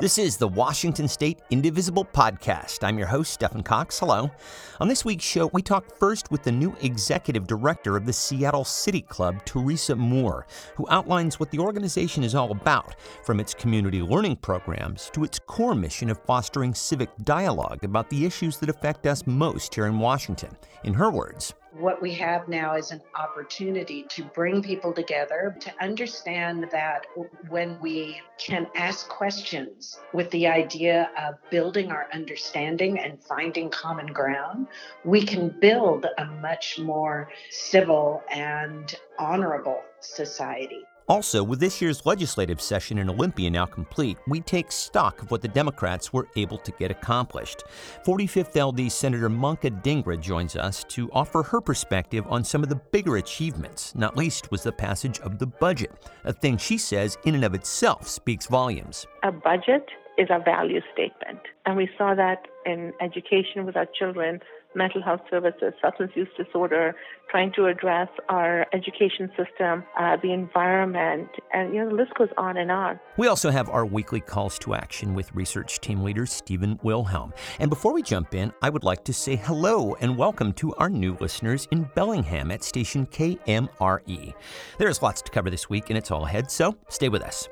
This is the Washington State Indivisible Podcast. I'm your host, Stephen Cox. Hello. On this week's show, we talk first with the new executive director of the Seattle City Club, Teresa Moore, who outlines what the organization is all about, from its community learning programs to its core mission of fostering civic dialogue about the issues that affect us most here in Washington. In her words, what we have now is an opportunity to bring people together to understand that when we can ask questions with the idea of building our understanding and finding common ground, we can build a much more civil and honorable society. Also, with this year's legislative session in Olympia now complete, we take stock of what the Democrats were able to get accomplished. 45th LD Senator Manka Dhingra joins us to offer her perspective on some of the bigger achievements, not least was the passage of the budget, a thing she says in and of itself speaks volumes. A budget is a value statement, and we saw that in education with our children mental health services, substance use disorder, trying to address our education system, uh, the environment, and you know the list goes on and on. We also have our weekly calls to action with research team leader Stephen Wilhelm. And before we jump in, I would like to say hello and welcome to our new listeners in Bellingham at station KMRE. There's lots to cover this week, and it's all ahead, so stay with us.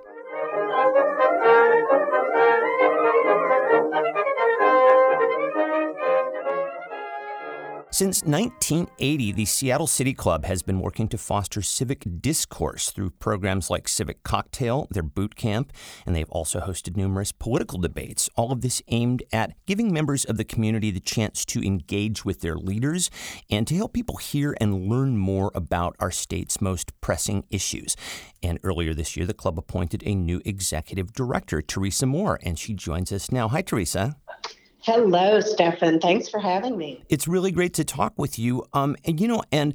Since 1980, the Seattle City Club has been working to foster civic discourse through programs like Civic Cocktail, their boot camp, and they've also hosted numerous political debates. All of this aimed at giving members of the community the chance to engage with their leaders and to help people hear and learn more about our state's most pressing issues. And earlier this year, the club appointed a new executive director, Teresa Moore, and she joins us now. Hi, Teresa. Hello, Stefan. Thanks for having me. It's really great to talk with you. Um, and you know, and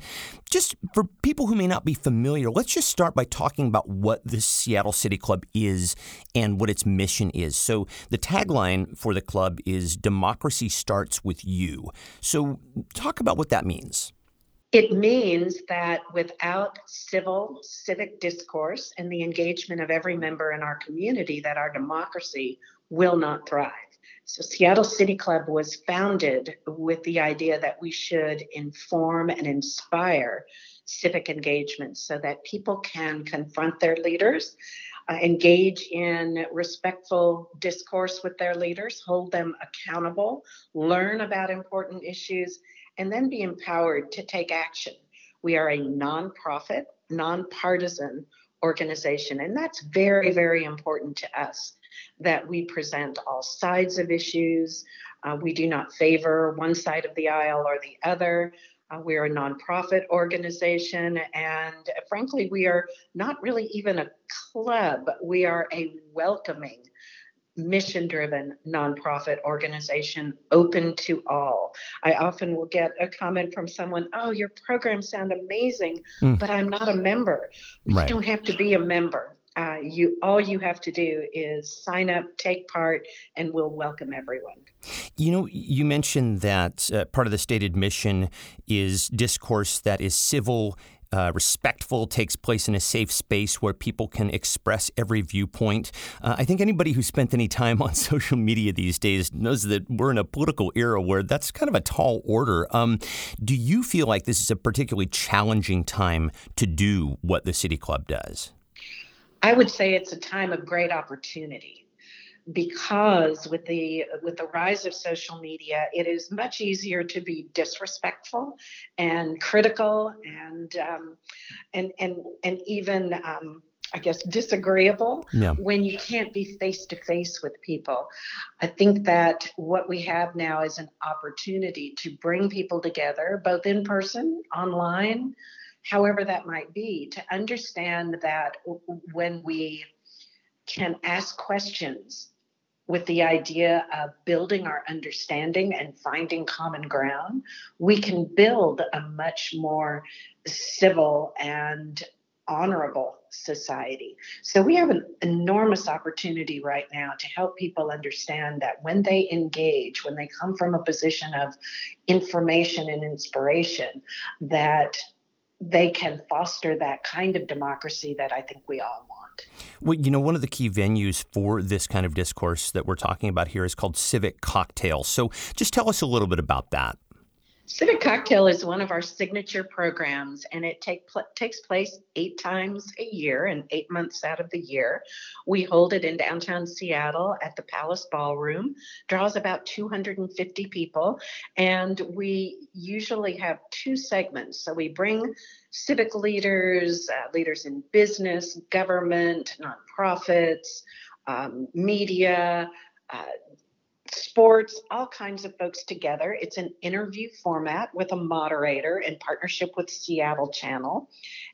just for people who may not be familiar, let's just start by talking about what the Seattle City Club is and what its mission is. So, the tagline for the club is "Democracy starts with you." So, talk about what that means. It means that without civil, civic discourse and the engagement of every member in our community, that our democracy will not thrive. So, Seattle City Club was founded with the idea that we should inform and inspire civic engagement so that people can confront their leaders, uh, engage in respectful discourse with their leaders, hold them accountable, learn about important issues, and then be empowered to take action. We are a nonprofit, nonpartisan organization, and that's very, very important to us that we present all sides of issues. Uh, we do not favor one side of the aisle or the other. Uh, we're a nonprofit organization, and frankly, we are not really even a club. We are a welcoming, mission driven nonprofit organization open to all. I often will get a comment from someone, Oh, your programs sound amazing, mm. but I'm not a member. Right. You don't have to be a member uh, you all you have to do is sign up, take part, and we'll welcome everyone. You know, you mentioned that uh, part of the stated mission is discourse that is civil. Uh, respectful takes place in a safe space where people can express every viewpoint. Uh, I think anybody who spent any time on social media these days knows that we're in a political era where that's kind of a tall order. Um, do you feel like this is a particularly challenging time to do what the City Club does? I would say it's a time of great opportunity because with the with the rise of social media it is much easier to be disrespectful and critical and um, and and and even um, I guess disagreeable yeah. when you can't be face to face with people. I think that what we have now is an opportunity to bring people together, both in person, online, however that might be, to understand that when we can ask questions with the idea of building our understanding and finding common ground, we can build a much more civil and honorable society. So we have an enormous opportunity right now to help people understand that when they engage, when they come from a position of information and inspiration, that they can foster that kind of democracy that I think we all want. Well, you know, one of the key venues for this kind of discourse that we're talking about here is called Civic Cocktail. So just tell us a little bit about that. Civic Cocktail is one of our signature programs, and it take pl- takes place eight times a year and eight months out of the year. We hold it in downtown Seattle at the Palace Ballroom, draws about 250 people, and we usually have two segments. So we bring civic leaders, uh, leaders in business, government, nonprofits, um, media, uh, sports, all kinds of folks together. It's an interview format with a moderator in partnership with Seattle Channel.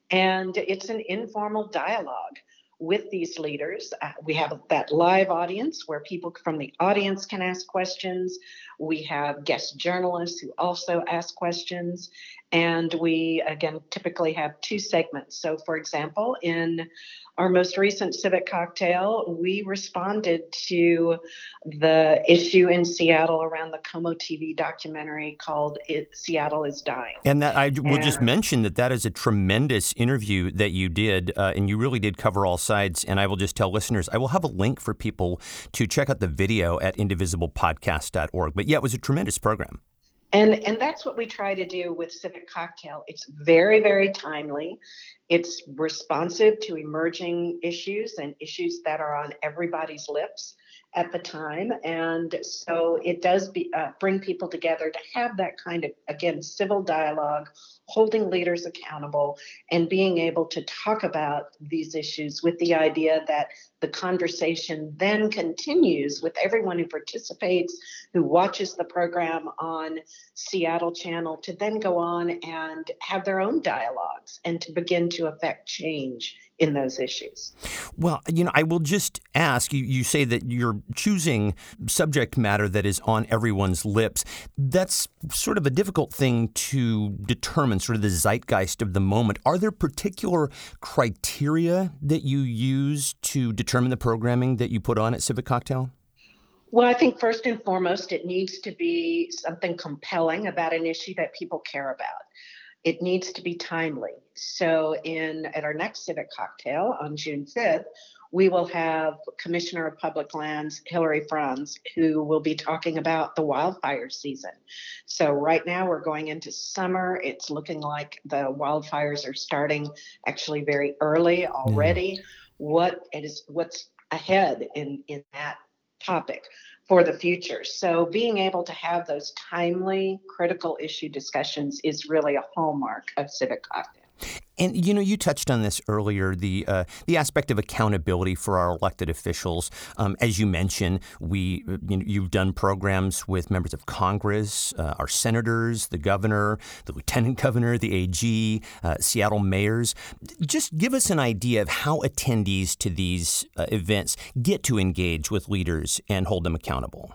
And it's an informal dialogue with these leaders. Uh, we have that live audience where people from the audience can ask questions. We have guest journalists who also ask questions. And we, again, typically have two segments. So, for example, in our most recent Civic Cocktail, we responded to the issue in Seattle around the KOMO TV documentary called it, Seattle is Dying. And that I will and, just mention that that is a tremendous interview that you did, uh, and you really did cover all sides. And I will just tell listeners, I will have a link for people to check out the video at indivisiblepodcast.org. But yeah, it was a tremendous program. And, and that's what we try to do with Civic Cocktail. It's very, very timely. It's responsive to emerging issues and issues that are on everybody's lips at the time. And so it does be, uh, bring people together to have that kind of, again, civil dialogue, holding leaders accountable, and being able to talk about these issues with the idea that the conversation then continues with everyone who participates, who watches the program on Seattle Channel, to then go on and have their own dialogues and to begin to affect change in those issues. Well, you know, I will just ask you, you say that you're choosing subject matter that is on everyone's lips. That's sort of a difficult thing to determine, sort of the zeitgeist of the moment. Are there particular criteria that you use to determine? determine the programming that you put on at Civic Cocktail? Well, I think first and foremost, it needs to be something compelling about an issue that people care about. It needs to be timely. So, in at our next Civic Cocktail on June 5th, we will have Commissioner of Public Lands Hilary Franz, who will be talking about the wildfire season. So, right now we're going into summer. It's looking like the wildfires are starting actually very early already what is what's ahead in in that topic for the future. So being able to have those timely critical issue discussions is really a hallmark of Civic Cocktail. And you know, you touched on this earlier the uh, the aspect of accountability for our elected officials. Um, as you mentioned, we you know, you've done programs with members of Congress, uh, our senators, the governor, the lieutenant governor, the AG, uh, Seattle mayors. Just give us an idea of how attendees to these uh, events get to engage with leaders and hold them accountable.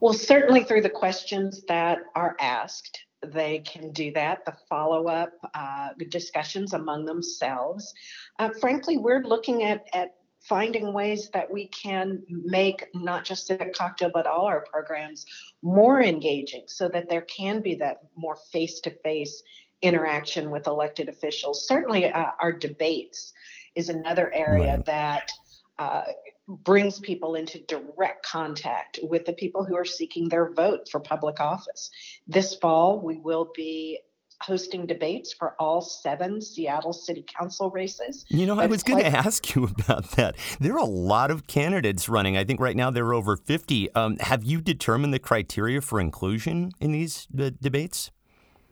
Well, certainly through the questions that are asked they can do that, the follow up uh, discussions among themselves. Uh, frankly, we're looking at, at finding ways that we can make not just the Cocktail, but all our programs more engaging so that there can be that more face to face interaction with elected officials. Certainly, uh, our debates is another area right. that uh, brings people into direct contact with the people who are seeking their vote for public office. This fall, we will be hosting debates for all seven Seattle City Council races. You know, I was going to ask you about that. There are a lot of candidates running. I think right now there are over 50. Um, have you determined the criteria for inclusion in these uh, debates?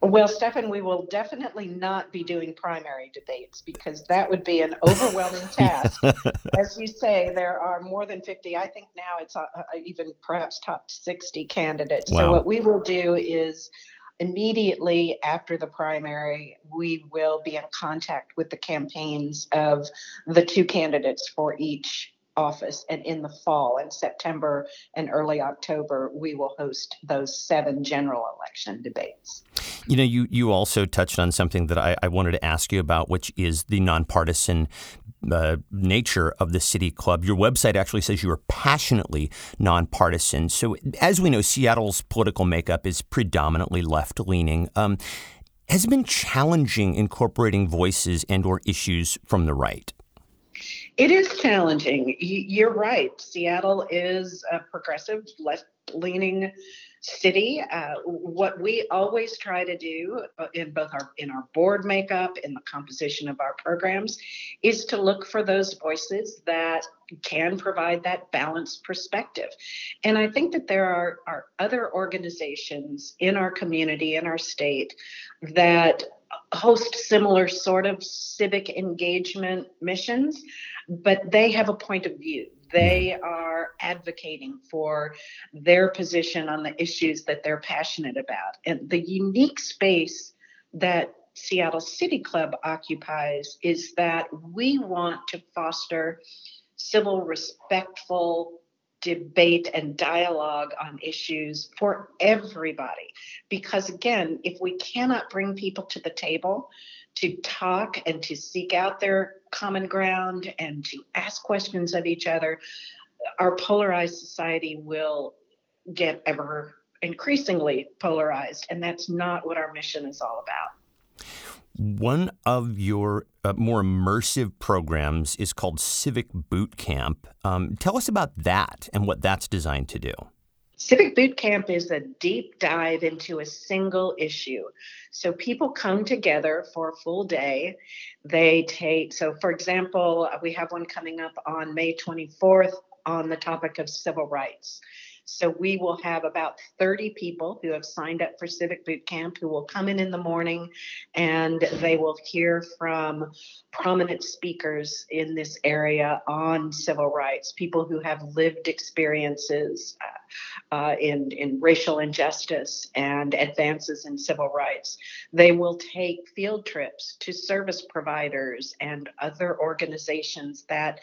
Well, Stefan, we will definitely not be doing primary debates because that would be an overwhelming task. As you say, there are more than 50. I think now it's uh, uh, even perhaps top 60 candidates. Wow. So, what we will do is immediately after the primary, we will be in contact with the campaigns of the two candidates for each office. And in the fall, in September and early October, we will host those seven general election debates. You know, you, you also touched on something that I, I wanted to ask you about, which is the nonpartisan uh, nature of the City Club. Your website actually says you are passionately nonpartisan. So, as we know, Seattle's political makeup is predominantly left leaning. Um, has it been challenging incorporating voices and/or issues from the right? It is challenging. You're right. Seattle is a progressive, left leaning city. Uh, what we always try to do uh, in both our in our board makeup, in the composition of our programs, is to look for those voices that can provide that balanced perspective. And I think that there are, are other organizations in our community, in our state, that host similar sort of civic engagement missions, but they have a point of view. They are advocating for their position on the issues that they're passionate about. And the unique space that Seattle City Club occupies is that we want to foster civil, respectful debate and dialogue on issues for everybody. Because again, if we cannot bring people to the table to talk and to seek out their common ground and to ask questions of each other, our polarized society will get ever increasingly polarized. And that's not what our mission is all about. One of your uh, more immersive programs is called Civic Boot Camp. Um, tell us about that and what that's designed to do. Civic Boot Camp is a deep dive into a single issue. So people come together for a full day. They take, so for example, we have one coming up on May 24th on the topic of civil rights. So we will have about 30 people who have signed up for Civic Boot Camp who will come in in the morning and they will hear from prominent speakers in this area on civil rights, people who have lived experiences uh, uh, in, in racial injustice and advances in civil rights. They will take field trips to service providers and other organizations that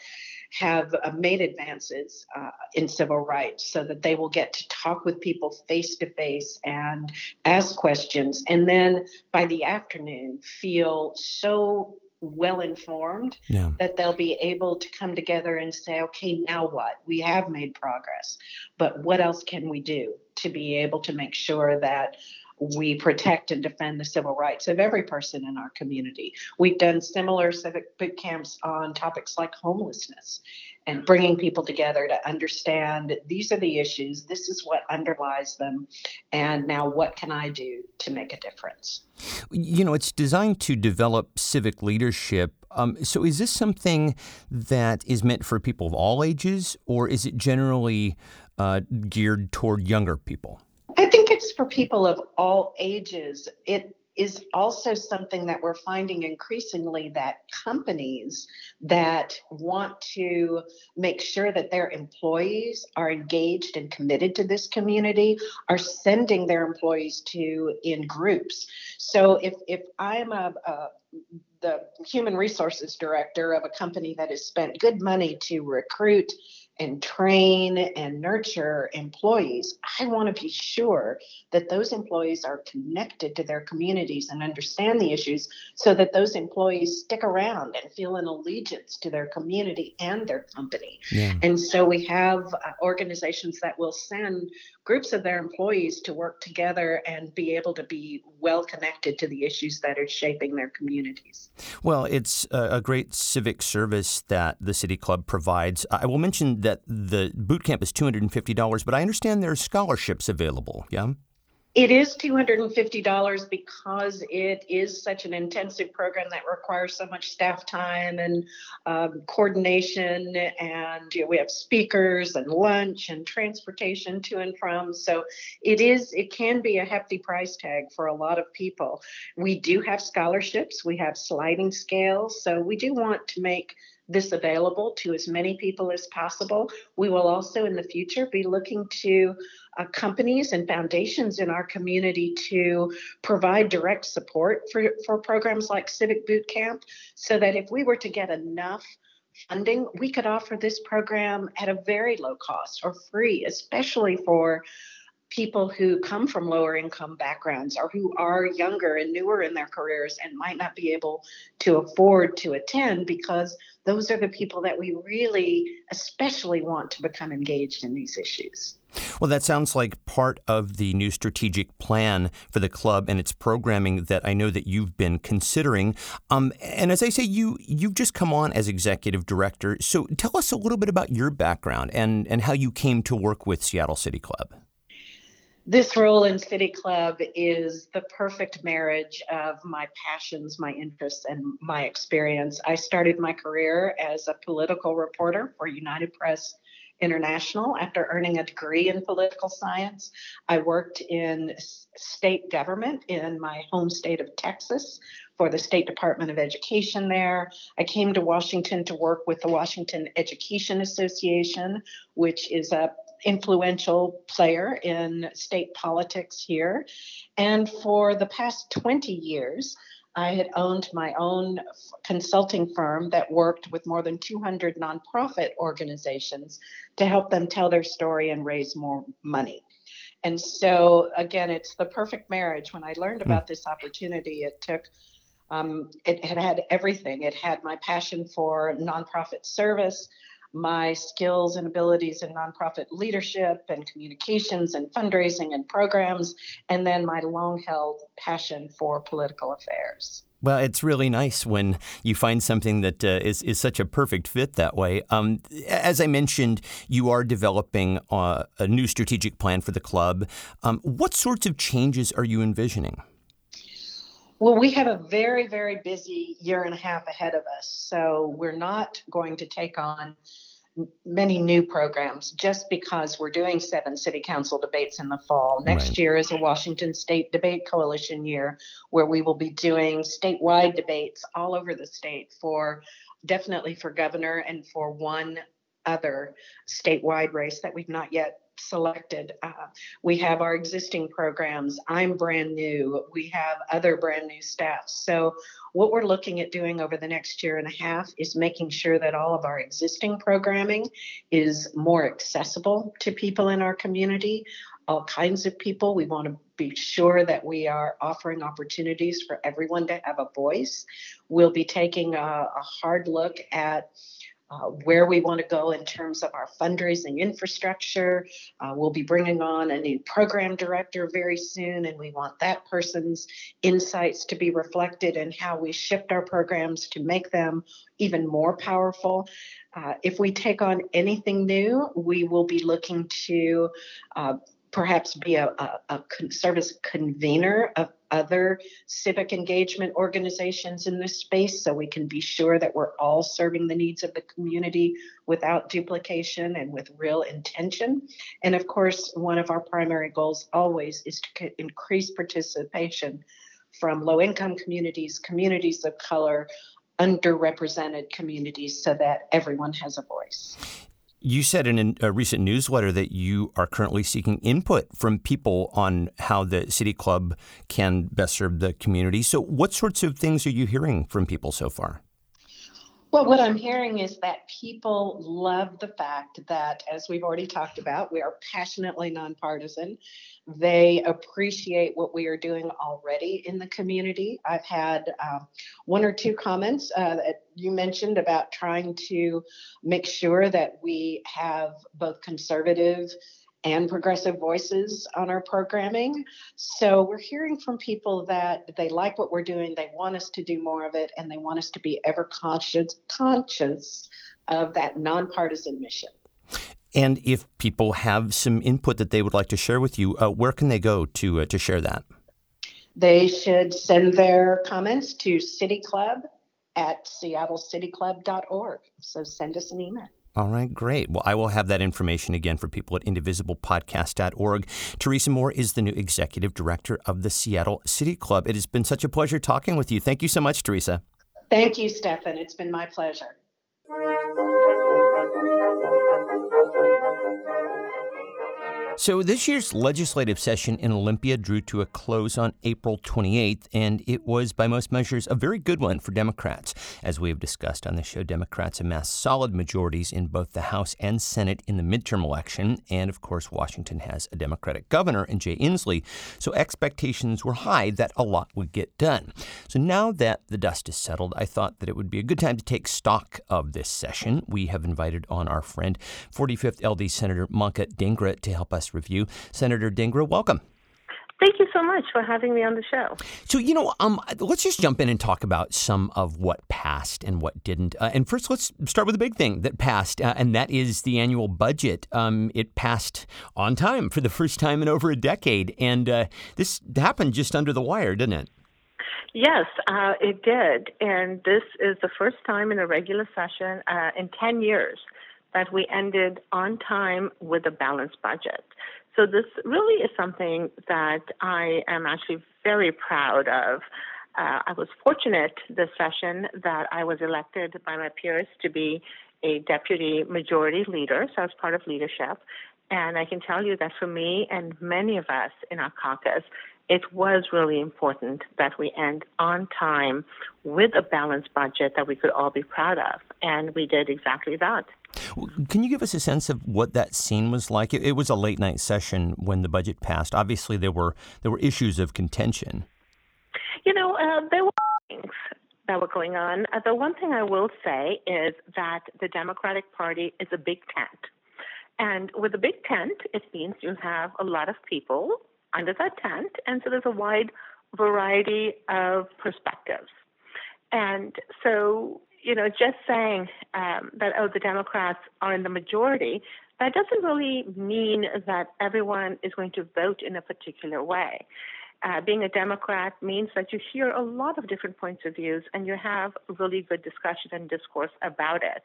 have uh, made advances uh, in civil rights so that they will get to talk with people face to face and ask questions. And then by the afternoon, feel so well informed yeah. that they'll be able to come together and say, okay, now what? We have made progress, but what else can we do to be able to make sure that we protect and defend the civil rights of every person in our community. We've done similar civic boot camps on topics like homelessness and bringing people together to understand these are the issues, this is what underlies them, and now what can I do to make a difference? You know, it's designed to develop civic leadership. Um, so, is this something that is meant for people of all ages, or is it generally uh, geared toward younger people? I think it's for people of all ages. It is also something that we're finding increasingly that companies that want to make sure that their employees are engaged and committed to this community are sending their employees to in groups. So if if I'm a, a the human resources director of a company that has spent good money to recruit and train and nurture employees, I want to be sure that those employees are connected to their communities and understand the issues so that those employees stick around and feel an allegiance to their community and their company. Yeah. And so we have uh, organizations that will send groups of their employees to work together and be able to be well connected to the issues that are shaping their communities. Well, it's a great civic service that the City Club provides. I will mention that the boot camp is $250, but I understand there are scholarships available. Yeah? It is $250 because it is such an intensive program that requires so much staff time and um, coordination. And you know, we have speakers and lunch and transportation to and from. So it is, it can be a hefty price tag for a lot of people. We do have scholarships, we have sliding scales. So we do want to make this available to as many people as possible. We will also in the future be looking to uh, companies and foundations in our community to provide direct support for, for programs like Civic Boot Camp so that if we were to get enough funding, we could offer this program at a very low cost or free, especially for people who come from lower income backgrounds or who are younger and newer in their careers and might not be able to afford to attend because those are the people that we really especially want to become engaged in these issues. Well, that sounds like part of the new strategic plan for the club and its programming that I know that you've been considering. Um, and as I say, you you've just come on as executive director. So tell us a little bit about your background and and how you came to work with Seattle City Club this role in City Club is the perfect marriage of my passions, my interests, and my experience. I started my career as a political reporter for United Press International after earning a degree in political science. I worked in state government in my home state of Texas for the State Department of Education there. I came to Washington to work with the Washington Education Association, which is a influential player in state politics here. And for the past 20 years, I had owned my own consulting firm that worked with more than 200 nonprofit organizations to help them tell their story and raise more money. And so, again, it's the perfect marriage. When I learned about this opportunity, it took um, it had had everything. It had my passion for nonprofit service, my skills and abilities in nonprofit leadership and communications and fundraising and programs, and then my long held passion for political affairs. Well, it's really nice when you find something that uh, is is such a perfect fit that way. Um, as I mentioned, you are developing uh, a new strategic plan for the club. Um, what sorts of changes are you envisioning? Well, we have a very, very busy year and a half ahead of us. So we're not going to take on many new programs just because we're doing seven city council debates in the fall. Next right. year is a Washington State Debate Coalition year where we will be doing statewide debates all over the state for definitely for governor and for one other statewide race that we've not yet selected. Uh, we have our existing programs. I'm brand new. We have other brand new staff. So, what we're looking at doing over the next year and a half is making sure that all of our existing programming is more accessible to people in our community, all kinds of people. We want to be sure that we are offering opportunities for everyone to have a voice. We'll be taking a, a hard look at uh, where we want to go in terms of our fundraising infrastructure. Uh, we'll be bringing on a new program director very soon, and we want that person's insights to be reflected in how we shift our programs to make them even more powerful. Uh, if we take on anything new, we will be looking to uh, perhaps be a, a, a service convener of other civic engagement organizations in this space so we can be sure that we're all serving the needs of the community without duplication and with real intention. And of course, one of our primary goals always is to increase participation from low income communities, communities of color, underrepresented communities so that everyone has a voice. You said in a recent newsletter that you are currently seeking input from people on how the City Club can best serve the community. So, what sorts of things are you hearing from people so far? Well, what I'm hearing is that people love the fact that, as we've already talked about, we are passionately nonpartisan. They appreciate what we are doing already in the community. I've had um, one or two comments uh, that you mentioned about trying to make sure that we have both conservative and progressive voices on our programming. So we're hearing from people that they like what we're doing, they want us to do more of it, and they want us to be ever conscious conscious of that nonpartisan mission. And if people have some input that they would like to share with you, uh, where can they go to uh, to share that? They should send their comments to City Club at seattlecityclub.org. So send us an email. All right, great. Well, I will have that information again for people at indivisiblepodcast.org. Teresa Moore is the new executive director of the Seattle City Club. It has been such a pleasure talking with you. Thank you so much, Teresa. Thank you, Stefan. It's been my pleasure. So, this year's legislative session in Olympia drew to a close on April 28th, and it was, by most measures, a very good one for Democrats. As we have discussed on the show, Democrats amassed solid majorities in both the House and Senate in the midterm election, and of course, Washington has a Democratic governor in Jay Inslee, so expectations were high that a lot would get done. So, now that the dust is settled, I thought that it would be a good time to take stock of this session. We have invited on our friend, 45th LD Senator Manka Dhingra, to help us review. Senator Dhingra, welcome. Thank you so much for having me on the show. So, you know, um, let's just jump in and talk about some of what passed and what didn't. Uh, and first, let's start with the big thing that passed, uh, and that is the annual budget. Um, it passed on time for the first time in over a decade, and uh, this happened just under the wire, didn't it? Yes, uh, it did. And this is the first time in a regular session uh, in 10 years that we ended on time with a balanced budget. So this really is something that I am actually very proud of. Uh, I was fortunate this session that I was elected by my peers to be a deputy majority leader, so I was part of leadership. And I can tell you that for me and many of us in our caucus, it was really important that we end on time with a balanced budget that we could all be proud of. And we did exactly that. Can you give us a sense of what that scene was like? It, it was a late night session when the budget passed. Obviously, there were there were issues of contention. You know, uh, there were things that were going on. Uh, the one thing I will say is that the Democratic Party is a big tent. And with a big tent, it means you have a lot of people under that tent. And so there's a wide variety of perspectives. And so, you know, just saying um, that, oh, the Democrats are in the majority, that doesn't really mean that everyone is going to vote in a particular way. Uh, being a Democrat means that you hear a lot of different points of views and you have really good discussion and discourse about it.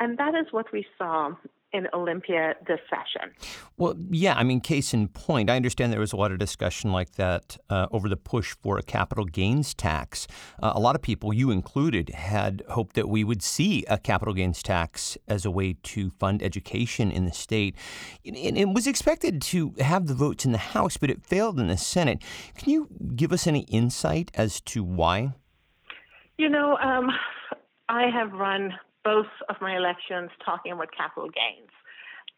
And that is what we saw in Olympia this session. Well, yeah, I mean, case in point, I understand there was a lot of discussion like that uh, over the push for a capital gains tax. Uh, a lot of people, you included, had hoped that we would see a capital gains tax as a way to fund education in the state. And it was expected to have the votes in the House, but it failed in the Senate. Can you give us any insight as to why? You know, um, I have run both of my elections talking about capital gains.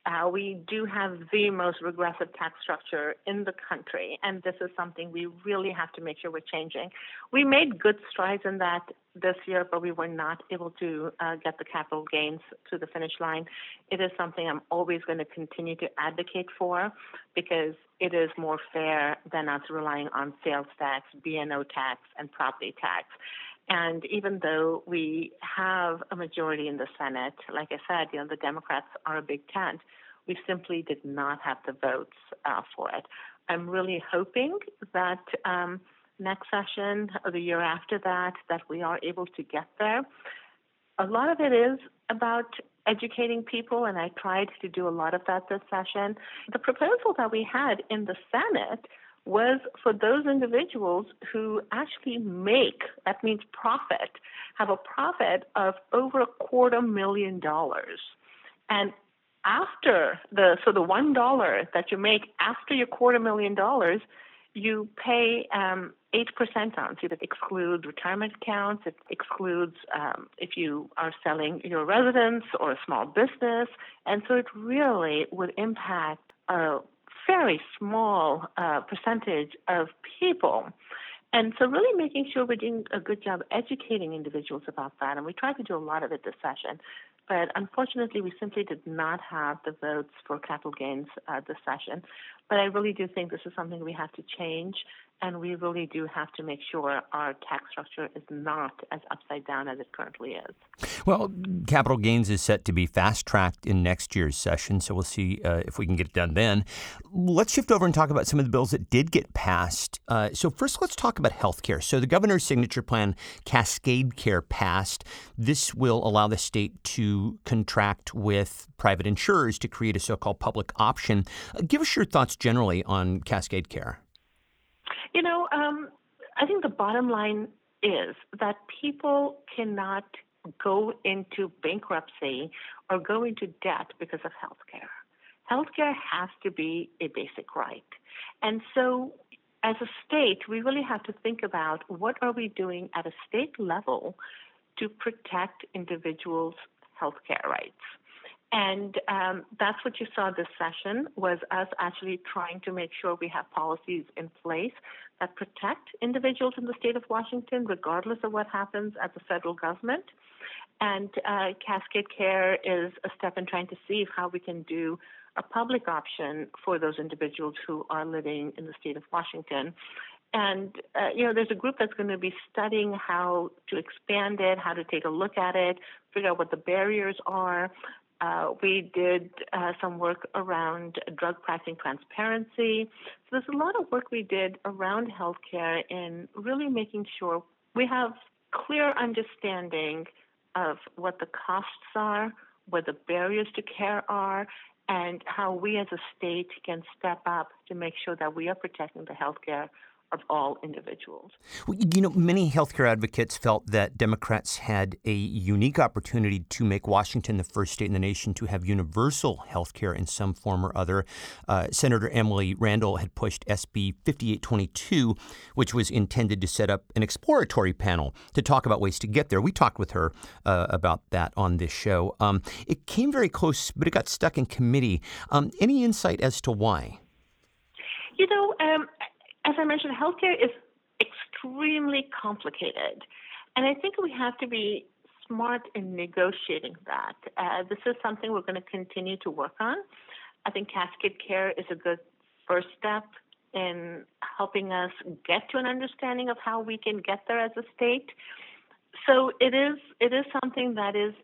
Uh, we do have the most regressive tax structure in the country, and this is something we really have to make sure we're changing. We made good strides in that this year, but we were not able to uh, get the capital gains to the finish line. It is something I'm always going to continue to advocate for because it is more fair than us relying on sales tax, B&O tax, and property tax. And even though we have a majority in the Senate, like I said, you know, the Democrats are a big tent. We simply did not have the votes uh, for it. I'm really hoping that um, next session or the year after that, that we are able to get there. A lot of it is about educating people, and I tried to do a lot of that this session. The proposal that we had in the Senate was for those individuals who actually make, that means profit, have a profit of over a quarter million dollars. And after the, so the one dollar that you make after your quarter million dollars, you pay um, 8% on. So that excludes retirement accounts, it excludes um, if you are selling your residence or a small business. And so it really would impact a very small uh, percentage of people. And so, really making sure we're doing a good job educating individuals about that. And we tried to do a lot of it this session. But unfortunately, we simply did not have the votes for capital gains uh, this session. But I really do think this is something we have to change and we really do have to make sure our tax structure is not as upside down as it currently is. Well, capital gains is set to be fast tracked in next year's session, so we'll see uh, if we can get it done then. Let's shift over and talk about some of the bills that did get passed. Uh, so, first, let's talk about health care. So, the governor's signature plan, Cascade Care, passed. This will allow the state to contract with private insurers to create a so called public option. Uh, give us your thoughts generally on Cascade Care. You know, um, I think the bottom line is that people cannot go into bankruptcy or go into debt because of health care. healthcare has to be a basic right. And so as a state, we really have to think about what are we doing at a state level to protect individuals' healthcare rights. And um, that's what you saw this session was us actually trying to make sure we have policies in place that protect individuals in the state of Washington, regardless of what happens at the federal government. And uh, Cascade Care is a step in trying to see how we can do a public option for those individuals who are living in the state of Washington. And, uh, you know, there's a group that's going to be studying how to expand it, how to take a look at it, figure out what the barriers are. Uh, we did uh, some work around drug pricing transparency. So there's a lot of work we did around healthcare in really making sure we have clear understanding of what the costs are, what the barriers to care are, and how we as a state can step up to make sure that we are protecting the healthcare of all individuals. Well, you know, many healthcare advocates felt that Democrats had a unique opportunity to make Washington the first state in the nation to have universal health care in some form or other. Uh, Senator Emily Randall had pushed SB 5822, which was intended to set up an exploratory panel to talk about ways to get there. We talked with her uh, about that on this show. Um, it came very close, but it got stuck in committee. Um, any insight as to why? You know, um, as I mentioned, healthcare is extremely complicated. And I think we have to be smart in negotiating that. Uh, this is something we're going to continue to work on. I think Cascade Care is a good first step in helping us get to an understanding of how we can get there as a state. So it is it is something that is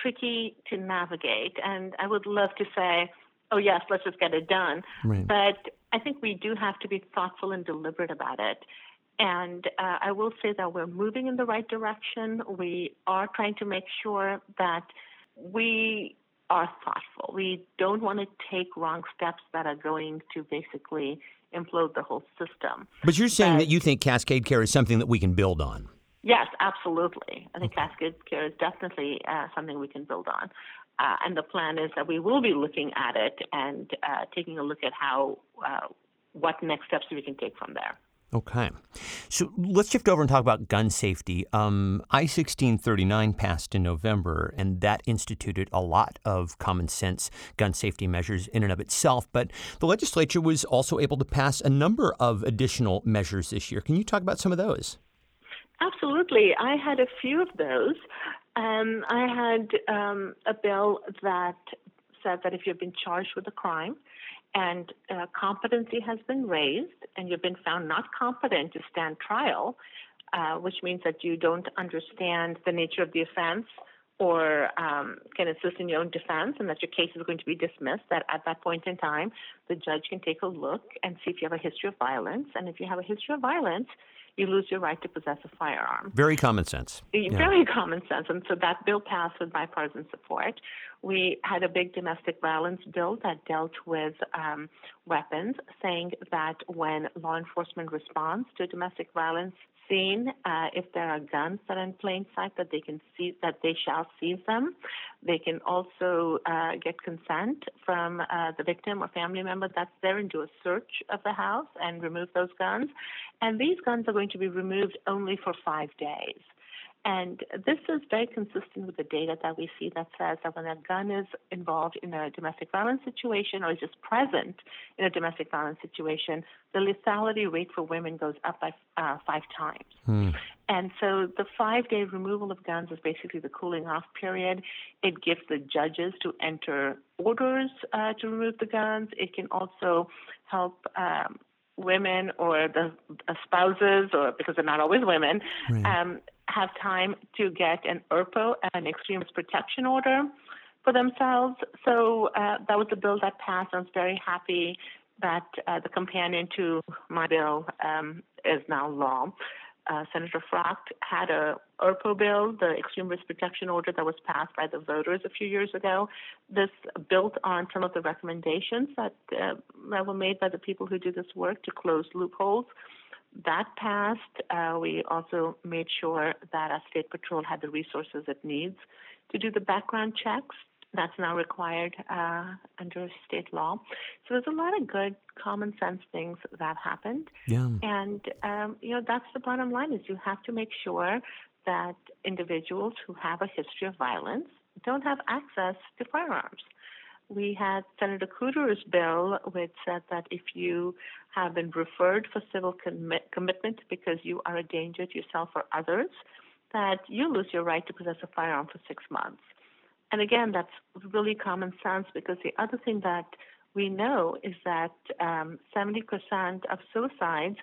tricky to navigate, and I would love to say, oh yes, let's just get it done. Right. But I think we do have to be thoughtful and deliberate about it. And uh, I will say that we're moving in the right direction. We are trying to make sure that we are thoughtful. We don't want to take wrong steps that are going to basically implode the whole system. But you're saying but, that you think Cascade Care is something that we can build on. Yes, absolutely. I think okay. Cascade Care is definitely uh, something we can build on. Uh, and the plan is that we will be looking at it and uh, taking a look at how uh, what next steps we can take from there. Okay. So let's shift over and talk about gun safety. Um, I 1639 passed in November, and that instituted a lot of common sense gun safety measures in and of itself. But the legislature was also able to pass a number of additional measures this year. Can you talk about some of those? Absolutely. I had a few of those. Um, I had um, a bill that said that if you've been charged with a crime and uh, competency has been raised and you've been found not competent to stand trial, uh, which means that you don't understand the nature of the offense or um, can assist in your own defense and that your case is going to be dismissed, that at that point in time, the judge can take a look and see if you have a history of violence. And if you have a history of violence, you lose your right to possess a firearm. Very common sense. Very yeah. common sense. And so that bill passed with bipartisan support. We had a big domestic violence bill that dealt with um, weapons, saying that when law enforcement responds to domestic violence scene, uh, if there are guns that are in plain sight, that they can see that they shall seize them. They can also uh, get consent from uh, the victim or family member that's there and do a search of the house and remove those guns. And these guns are going to be removed only for five days. And this is very consistent with the data that we see that says that when a gun is involved in a domestic violence situation or is just present in a domestic violence situation, the lethality rate for women goes up by uh, five times. Hmm. And so the five day removal of guns is basically the cooling off period. It gives the judges to enter orders uh, to remove the guns. It can also help um, women or the spouses, or because they're not always women, right. um, have time to get an ERPO, an extremist protection order, for themselves. So uh, that was a bill that passed. I was very happy that uh, the companion to my bill um, is now law. Uh, Senator Frockt had a ERPO bill, the Extreme Risk Protection Order that was passed by the voters a few years ago. This built on some of the recommendations that, uh, that were made by the people who do this work to close loopholes that passed, uh, we also made sure that our state patrol had the resources it needs to do the background checks. That's now required uh, under state law. So there's a lot of good common sense things that happened. Yeah. And um, you know that's the bottom line: is you have to make sure that individuals who have a history of violence don't have access to firearms. We had Senator Cooter's bill, which said that if you have been referred for civil commit- commitment because you are a danger to yourself or others, that you lose your right to possess a firearm for six months. And again, that's really common sense because the other thing that we know is that um, 70% of suicides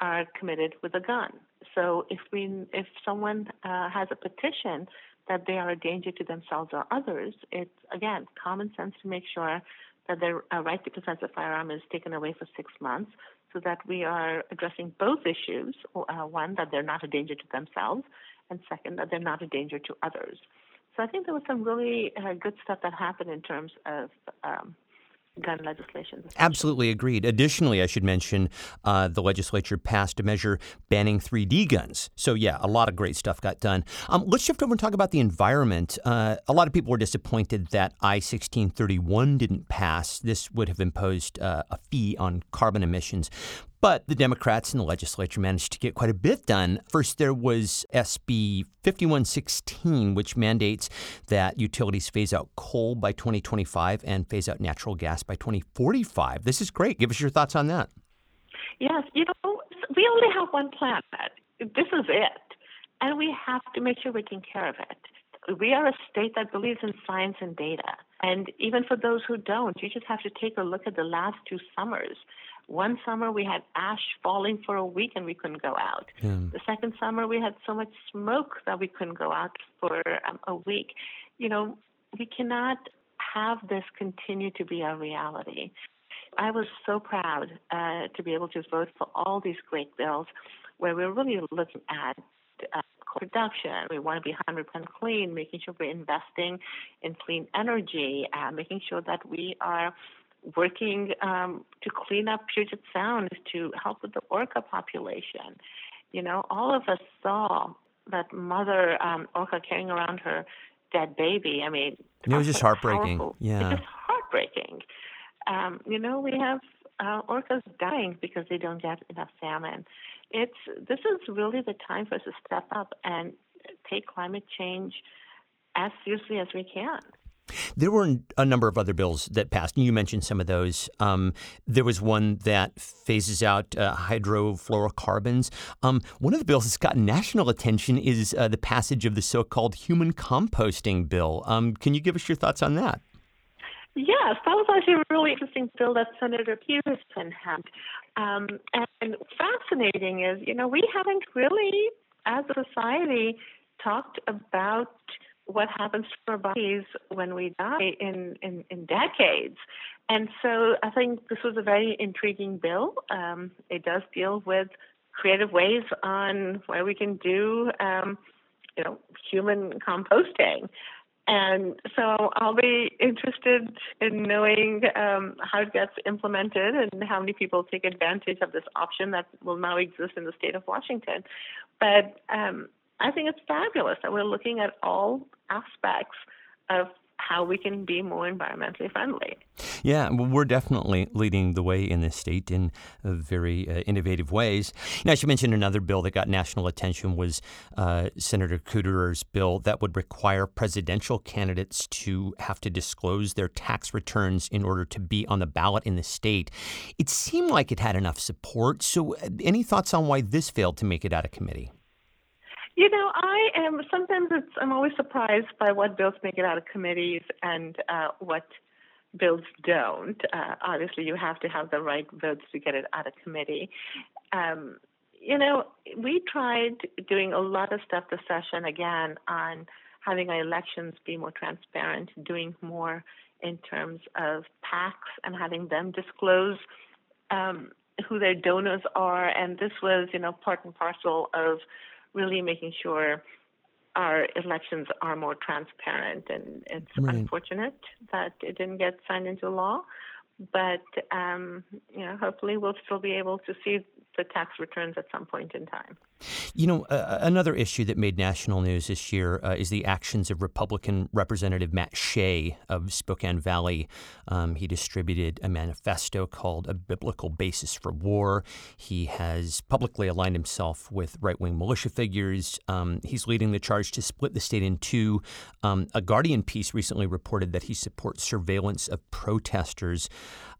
are committed with a gun. So if we, if someone uh, has a petition that they are a danger to themselves or others, it's again common sense to make sure that their uh, right to possess a firearm is taken away for six months, so that we are addressing both issues: uh, one, that they're not a danger to themselves, and second, that they're not a danger to others. So I think there was some really uh, good stuff that happened in terms of um, gun legislation. Absolutely agreed. Additionally, I should mention uh, the legislature passed a measure banning 3D guns. So, yeah, a lot of great stuff got done. Um, let's shift over and talk about the environment. Uh, a lot of people were disappointed that I 1631 didn't pass. This would have imposed uh, a fee on carbon emissions. But the Democrats in the legislature managed to get quite a bit done. First, there was SB 5116, which mandates that utilities phase out coal by 2025 and phase out natural gas by 2045. This is great. Give us your thoughts on that. Yes, you know, we only have one planet. This is it. And we have to make sure we take care of it. We are a state that believes in science and data. And even for those who don't, you just have to take a look at the last two summers one summer we had ash falling for a week and we couldn't go out. Yeah. The second summer we had so much smoke that we couldn't go out for um, a week. You know, we cannot have this continue to be a reality. I was so proud uh, to be able to vote for all these great bills where we're really looking at uh, production. We want to be 100% clean, making sure we're investing in clean energy, uh, making sure that we are working um, to clean up Puget Sound is to help with the orca population. You know, all of us saw that mother um, orca carrying around her dead baby. I mean, it was just heartbreaking. Powerful. Yeah, it's just heartbreaking. Um, you know, we have uh, orcas dying because they don't get enough salmon. It's this is really the time for us to step up and take climate change as seriously as we can. There were a number of other bills that passed, and you mentioned some of those. Um, there was one that phases out uh, hydrofluorocarbons. Um, one of the bills that's gotten national attention is uh, the passage of the so called human composting bill. Um, can you give us your thoughts on that? Yes, that was actually a really interesting bill that Senator Pedersen had. Um, and fascinating is, you know, we haven't really, as a society, talked about what happens to our bodies when we die in, in, in decades. And so I think this was a very intriguing bill. Um, it does deal with creative ways on where we can do, um, you know, human composting. And so I'll be interested in knowing um, how it gets implemented and how many people take advantage of this option that will now exist in the state of Washington. But um, I think it's fabulous that we're looking at all aspects of how we can be more environmentally friendly. Yeah, well, we're definitely leading the way in this state in very uh, innovative ways. Now, I should mention another bill that got national attention was uh, Senator Kuderer's bill that would require presidential candidates to have to disclose their tax returns in order to be on the ballot in the state. It seemed like it had enough support. So, uh, any thoughts on why this failed to make it out of committee? You know, I am sometimes it's I'm always surprised by what bills make it out of committees and uh, what bills don't. Uh, obviously, you have to have the right votes to get it out of committee. Um, you know, we tried doing a lot of stuff this session again on having our elections be more transparent, doing more in terms of PACs and having them disclose um, who their donors are. And this was, you know, part and parcel of really making sure our elections are more transparent. And it's right. unfortunate that it didn't get signed into law, but um, you know, hopefully we'll still be able to see the tax returns at some point in time. You know, uh, another issue that made national news this year uh, is the actions of Republican Representative Matt Shea of Spokane Valley. Um, he distributed a manifesto called A Biblical Basis for War. He has publicly aligned himself with right wing militia figures. Um, he's leading the charge to split the state in two. Um, a Guardian piece recently reported that he supports surveillance of protesters.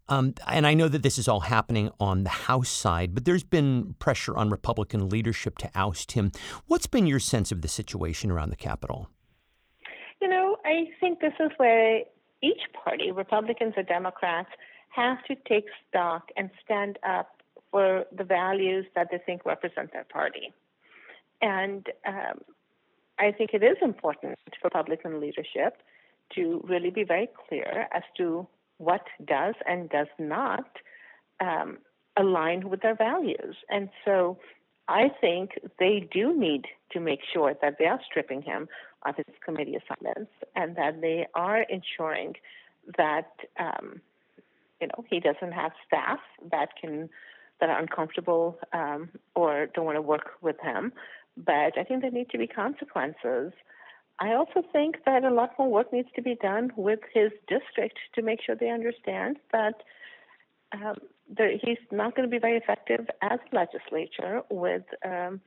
Um, and I know that this is all happening on the House side, but there's been pressure on Republican leadership to oust him. What's been your sense of the situation around the Capitol? You know, I think this is where each party, Republicans or Democrats, have to take stock and stand up for the values that they think represent their party. And um, I think it is important for Republican leadership to really be very clear as to what does and does not um, align with their values. And so I think they do need to make sure that they are stripping him of his committee assignments and that they are ensuring that um, you know he doesn't have staff that can that are uncomfortable um, or don't want to work with him. But I think there need to be consequences I also think that a lot more work needs to be done with his district to make sure they understand that um, he's not going to be very effective as a legislature with um,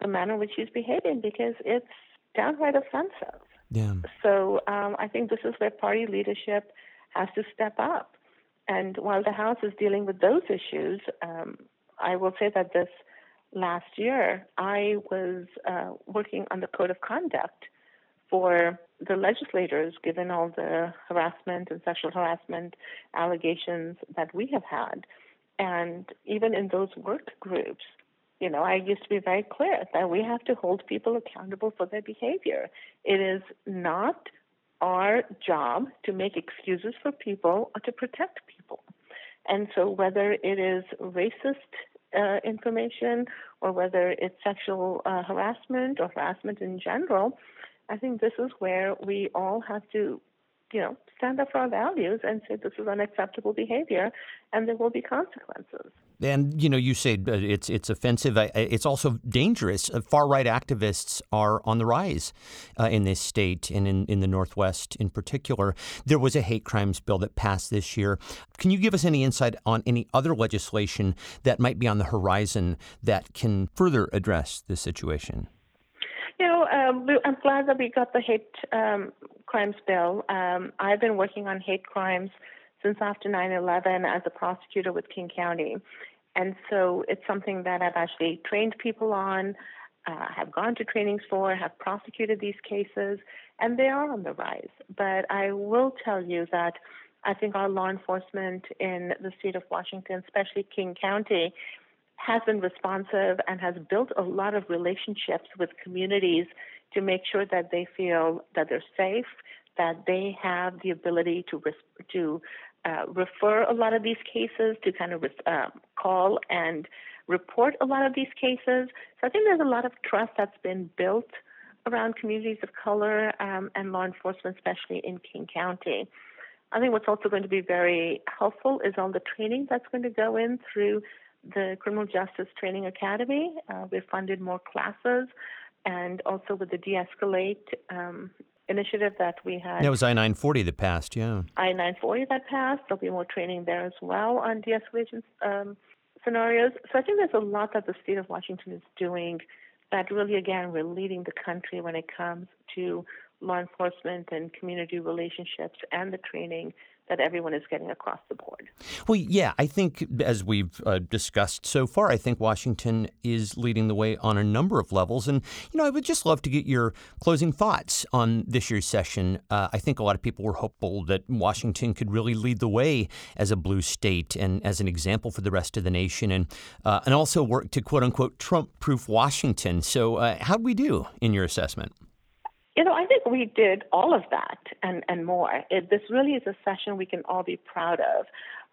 the manner in which he's behaving because it's downright offensive. Yeah. So um, I think this is where party leadership has to step up. And while the House is dealing with those issues, um, I will say that this last year I was uh, working on the code of conduct for the legislators, given all the harassment and sexual harassment allegations that we have had. And even in those work groups, you know, I used to be very clear that we have to hold people accountable for their behavior. It is not our job to make excuses for people or to protect people. And so, whether it is racist uh, information or whether it's sexual uh, harassment or harassment in general, I think this is where we all have to, you know, stand up for our values and say this is unacceptable behavior, and there will be consequences. And you know, you say uh, it's it's offensive. It's also dangerous. Uh, Far right activists are on the rise uh, in this state and in, in the Northwest in particular. There was a hate crimes bill that passed this year. Can you give us any insight on any other legislation that might be on the horizon that can further address this situation? You know, um, I'm glad that we got the hate um, crimes bill. Um, I've been working on hate crimes since after 9/11 as a prosecutor with King County, and so it's something that I've actually trained people on, uh, have gone to trainings for, have prosecuted these cases, and they are on the rise. But I will tell you that I think our law enforcement in the state of Washington, especially King County, has been responsive and has built a lot of relationships with communities to make sure that they feel that they're safe, that they have the ability to to uh, refer a lot of these cases, to kind of uh, call and report a lot of these cases. So I think there's a lot of trust that's been built around communities of color um, and law enforcement, especially in King County. I think what's also going to be very helpful is all the training that's going to go in through the Criminal Justice Training Academy. Uh, we've funded more classes, and also with the de-escalate um, initiative that we had. That was I nine forty that passed, yeah. I nine forty that passed. There'll be more training there as well on de-escalation um, scenarios. So I think there's a lot that the state of Washington is doing. That really, again, we're leading the country when it comes to law enforcement and community relationships and the training that everyone is getting across the board. Well, yeah, I think as we've uh, discussed so far, I think Washington is leading the way on a number of levels. And, you know, I would just love to get your closing thoughts on this year's session. Uh, I think a lot of people were hopeful that Washington could really lead the way as a blue state and as an example for the rest of the nation and, uh, and also work to quote unquote Trump proof Washington. So, uh, how'd we do in your assessment? You know, I think we did all of that and, and more. It, this really is a session we can all be proud of.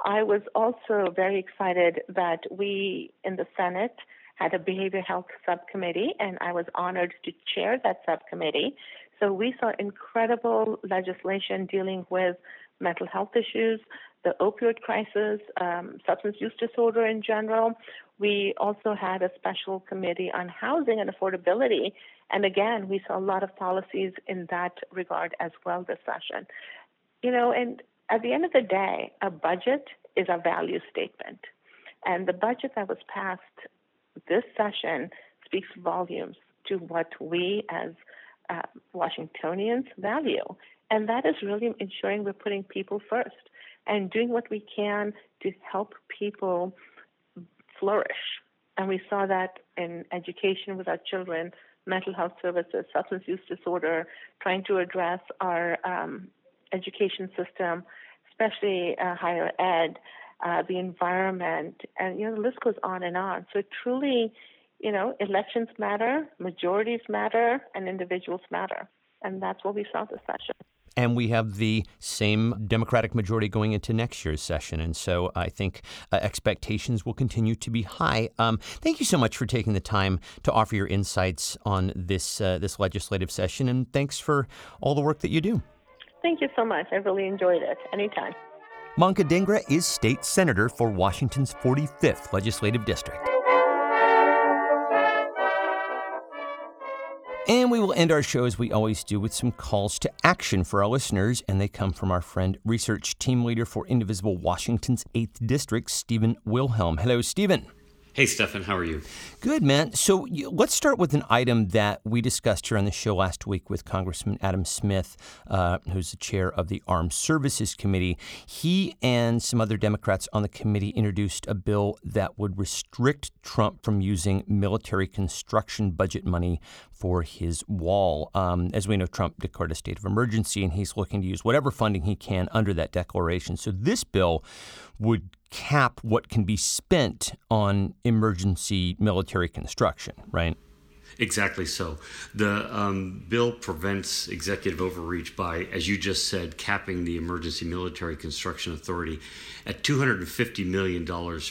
I was also very excited that we in the Senate had a behavioral health subcommittee, and I was honored to chair that subcommittee. So we saw incredible legislation dealing with mental health issues, the opioid crisis, um, substance use disorder in general. We also had a special committee on housing and affordability. And again, we saw a lot of policies in that regard as well this session. You know, and at the end of the day, a budget is a value statement. And the budget that was passed this session speaks volumes to what we as uh, Washingtonians value. And that is really ensuring we're putting people first and doing what we can to help people flourish. And we saw that in education with our children, mental health services, substance use disorder, trying to address our um, education system, especially uh, higher ed, uh, the environment, and you know the list goes on and on. So truly, you know, elections matter, majorities matter, and individuals matter, and that's what we saw this session and we have the same Democratic majority going into next year's session. And so I think uh, expectations will continue to be high. Um, thank you so much for taking the time to offer your insights on this uh, this legislative session, and thanks for all the work that you do. Thank you so much. I really enjoyed it. Anytime. Manka Dhingra is state senator for Washington's 45th legislative district. And we will end our show as we always do with some calls to action for our listeners, and they come from our friend, research team leader for Indivisible Washington's 8th District, Stephen Wilhelm. Hello, Stephen. Hey, Stefan, how are you? Good, man. So let's start with an item that we discussed here on the show last week with Congressman Adam Smith, uh, who's the chair of the Armed Services Committee. He and some other Democrats on the committee introduced a bill that would restrict Trump from using military construction budget money for his wall. Um, as we know, Trump declared a state of emergency, and he's looking to use whatever funding he can under that declaration. So this bill would cap what can be spent on emergency military construction, right? Exactly so. The um, bill prevents executive overreach by, as you just said, capping the Emergency Military Construction Authority at $250 million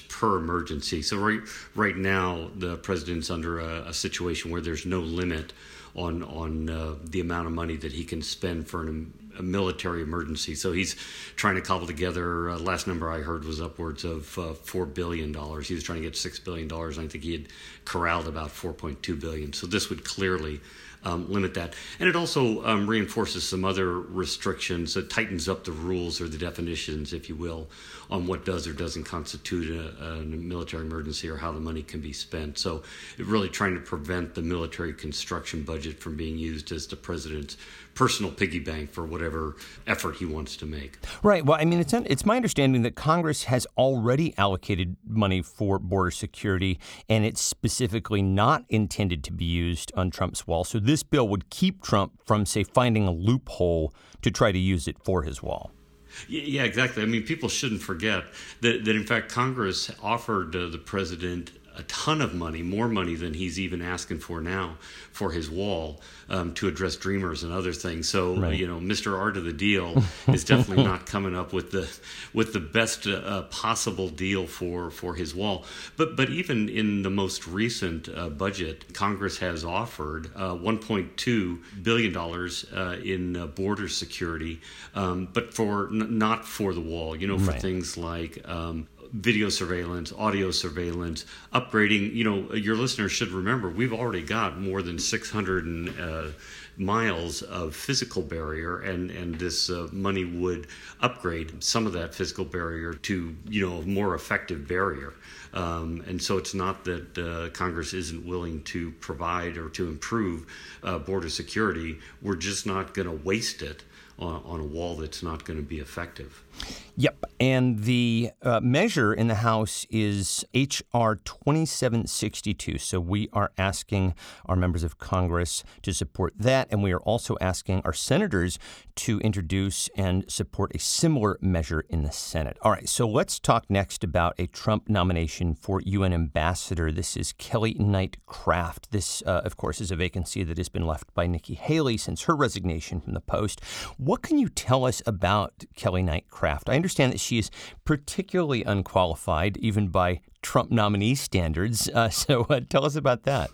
per emergency. So, right, right now, the president's under a, a situation where there's no limit on, on uh, the amount of money that he can spend for an a military emergency. So he's trying to cobble together. Uh, last number I heard was upwards of uh, four billion dollars. He was trying to get six billion dollars. I think he had corralled about four point two billion. So this would clearly um, limit that. And it also um, reinforces some other restrictions. It tightens up the rules or the definitions, if you will, on what does or doesn't constitute a, a military emergency or how the money can be spent. So, really trying to prevent the military construction budget from being used as the president's personal piggy bank for whatever effort he wants to make. Right. Well, I mean, it's it's my understanding that Congress has already allocated money for border security, and it's specifically not intended to be used on Trump's wall. So this bill would keep Trump from, say, finding a loophole to try to use it for his wall. Yeah, exactly. I mean, people shouldn't forget that, that in fact, Congress offered uh, the president a ton of money, more money than he's even asking for now for his wall um, to address dreamers and other things. So right. you know, Mr. Art of the deal is definitely not coming up with the with the best uh, uh, possible deal for for his wall. But but even in the most recent uh, budget, Congress has offered uh, 1.2 billion dollars uh, in uh, border security, um, but for n- not for the wall. You know, for right. things like um, video surveillance, audio surveillance, upgrading. You know, your listeners should remember we've already got more than 600 and, uh, miles of physical barrier, and and this uh, money would upgrade some of that physical barrier to you know a more effective barrier. Um, and so it's not that uh, Congress isn't willing to provide or to improve uh, border security. We're just not going to waste it on, on a wall that's not going to be effective. Yep. And the uh, measure in the House is H.R. 2762. So we are asking our members of Congress to support that. And we are also asking our senators to introduce and support a similar measure in the Senate. All right. So let's talk next about a Trump nomination for UN ambassador. This is Kelly Knight Craft. This, uh, of course, is a vacancy that has been left by Nikki Haley since her resignation from the post. What can you tell us about Kelly Knight Craft? Craft. I understand that she is particularly unqualified, even by Trump nominee standards. Uh, so uh, tell us about that.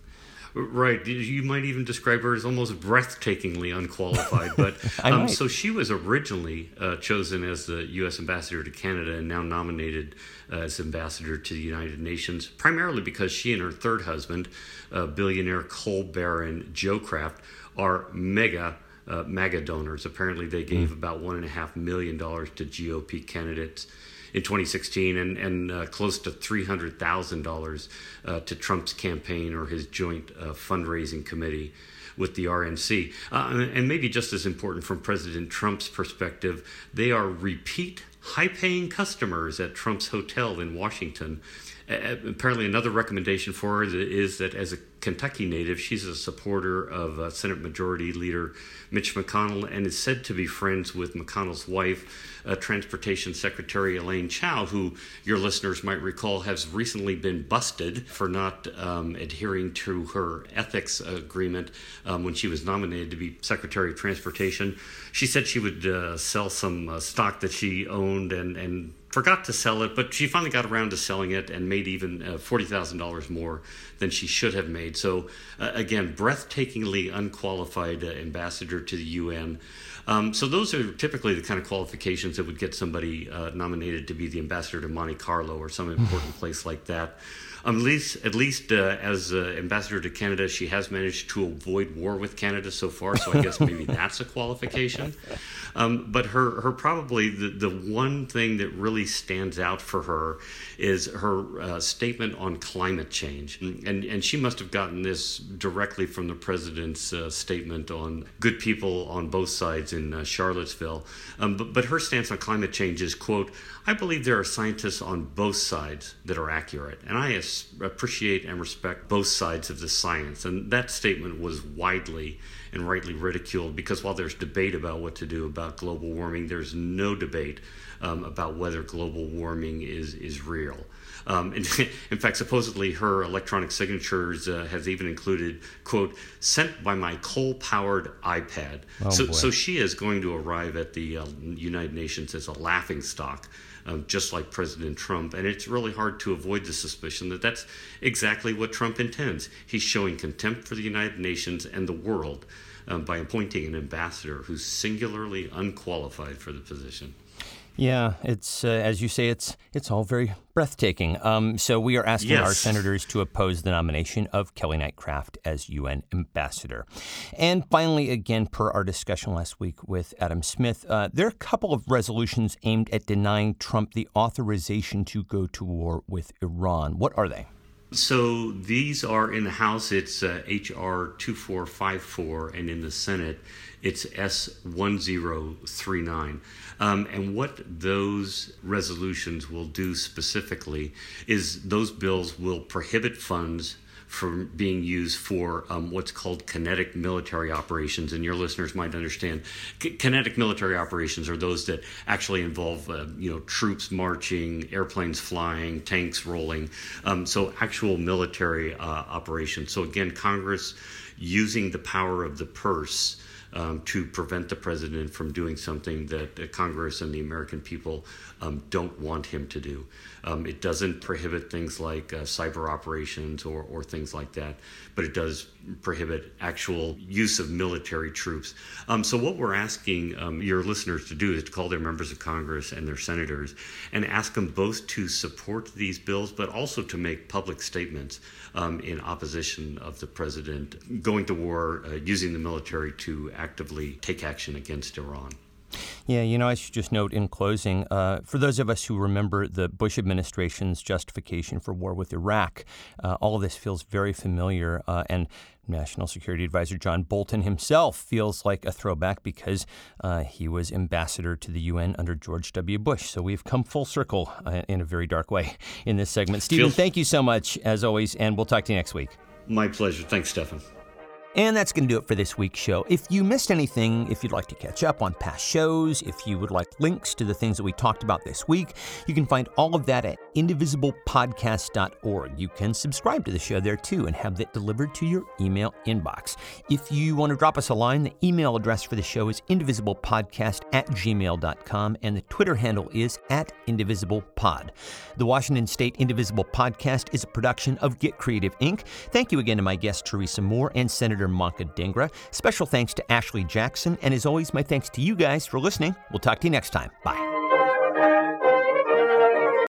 Right. You might even describe her as almost breathtakingly unqualified. But um, so she was originally uh, chosen as the U.S. ambassador to Canada and now nominated uh, as ambassador to the United Nations, primarily because she and her third husband, uh, billionaire coal baron Joe Craft, are mega. Uh, MAGA donors. Apparently, they gave mm. about one and a half million dollars to GOP candidates in 2016 and, and uh, close to $300,000 uh, to Trump's campaign or his joint uh, fundraising committee with the RNC. Uh, and maybe just as important from President Trump's perspective, they are repeat high paying customers at Trump's hotel in Washington. Apparently, another recommendation for her is that as a Kentucky native, she's a supporter of uh, Senate Majority Leader Mitch McConnell and is said to be friends with McConnell's wife, uh, Transportation Secretary Elaine Chao, who your listeners might recall has recently been busted for not um, adhering to her ethics agreement um, when she was nominated to be Secretary of Transportation. She said she would uh, sell some uh, stock that she owned and, and forgot to sell it, but she finally got around to selling it and made even uh, $40,000 more than she should have made. So, uh, again, breathtakingly unqualified uh, ambassador to the UN. Um, so, those are typically the kind of qualifications that would get somebody uh, nominated to be the ambassador to Monte Carlo or some important place like that. Um, at least, at least uh, as uh, ambassador to Canada, she has managed to avoid war with Canada so far. So I guess maybe that's a qualification. Um, but her, her probably the, the one thing that really stands out for her is her uh, statement on climate change, and and she must have gotten this directly from the president's uh, statement on good people on both sides in uh, Charlottesville. Um, but but her stance on climate change is quote I believe there are scientists on both sides that are accurate, and I appreciate and respect both sides of the science. And that statement was widely and rightly ridiculed because while there's debate about what to do about global warming, there's no debate um, about whether global warming is, is real. Um, in, in, fact, supposedly her electronic signatures uh, has even included, quote, sent by my coal powered iPad. Oh, so, so she is going to arrive at the uh, United Nations as a laughing stock um, just like President Trump. And it's really hard to avoid the suspicion that that's exactly what Trump intends. He's showing contempt for the United Nations and the world um, by appointing an ambassador who's singularly unqualified for the position. Yeah, it's uh, as you say, it's it's all very breathtaking. Um, so we are asking yes. our senators to oppose the nomination of Kelly Knight Craft as UN ambassador. And finally, again, per our discussion last week with Adam Smith, uh, there are a couple of resolutions aimed at denying Trump the authorization to go to war with Iran. What are they? So these are in the House, it's uh, H.R. 2454, and in the Senate, it's S1039. Um, and what those resolutions will do specifically is those bills will prohibit funds from being used for um, what's called kinetic military operations. And your listeners might understand C- kinetic military operations are those that actually involve, uh, you know, troops marching, airplanes flying, tanks rolling. Um, so actual military uh, operations. So again, Congress using the power of the purse um, to prevent the president from doing something that Congress and the American people um, don't want him to do. Um, it doesn't prohibit things like uh, cyber operations or, or things like that, but it does prohibit actual use of military troops. Um, so, what we're asking um, your listeners to do is to call their members of Congress and their senators and ask them both to support these bills, but also to make public statements um, in opposition of the president going to war, uh, using the military to actively take action against Iran. Yeah, you know, I should just note in closing uh, for those of us who remember the Bush administration's justification for war with Iraq, uh, all of this feels very familiar. Uh, and National Security Advisor John Bolton himself feels like a throwback because uh, he was ambassador to the UN under George W. Bush. So we've come full circle uh, in a very dark way in this segment. Stephen, thank you so much, as always, and we'll talk to you next week. My pleasure. Thanks, Stefan. And that's going to do it for this week's show. If you missed anything, if you'd like to catch up on past shows, if you would like links to the things that we talked about this week, you can find all of that at indivisiblepodcast.org. You can subscribe to the show there too and have that delivered to your email inbox. If you want to drop us a line, the email address for the show is indivisiblepodcast at gmail.com and the Twitter handle is at indivisiblepod. The Washington State Indivisible Podcast is a production of Get Creative Inc. Thank you again to my guest, Teresa Moore, and Senator Manka Dhingra. Special thanks to Ashley Jackson, and as always, my thanks to you guys for listening. We'll talk to you next time. Bye.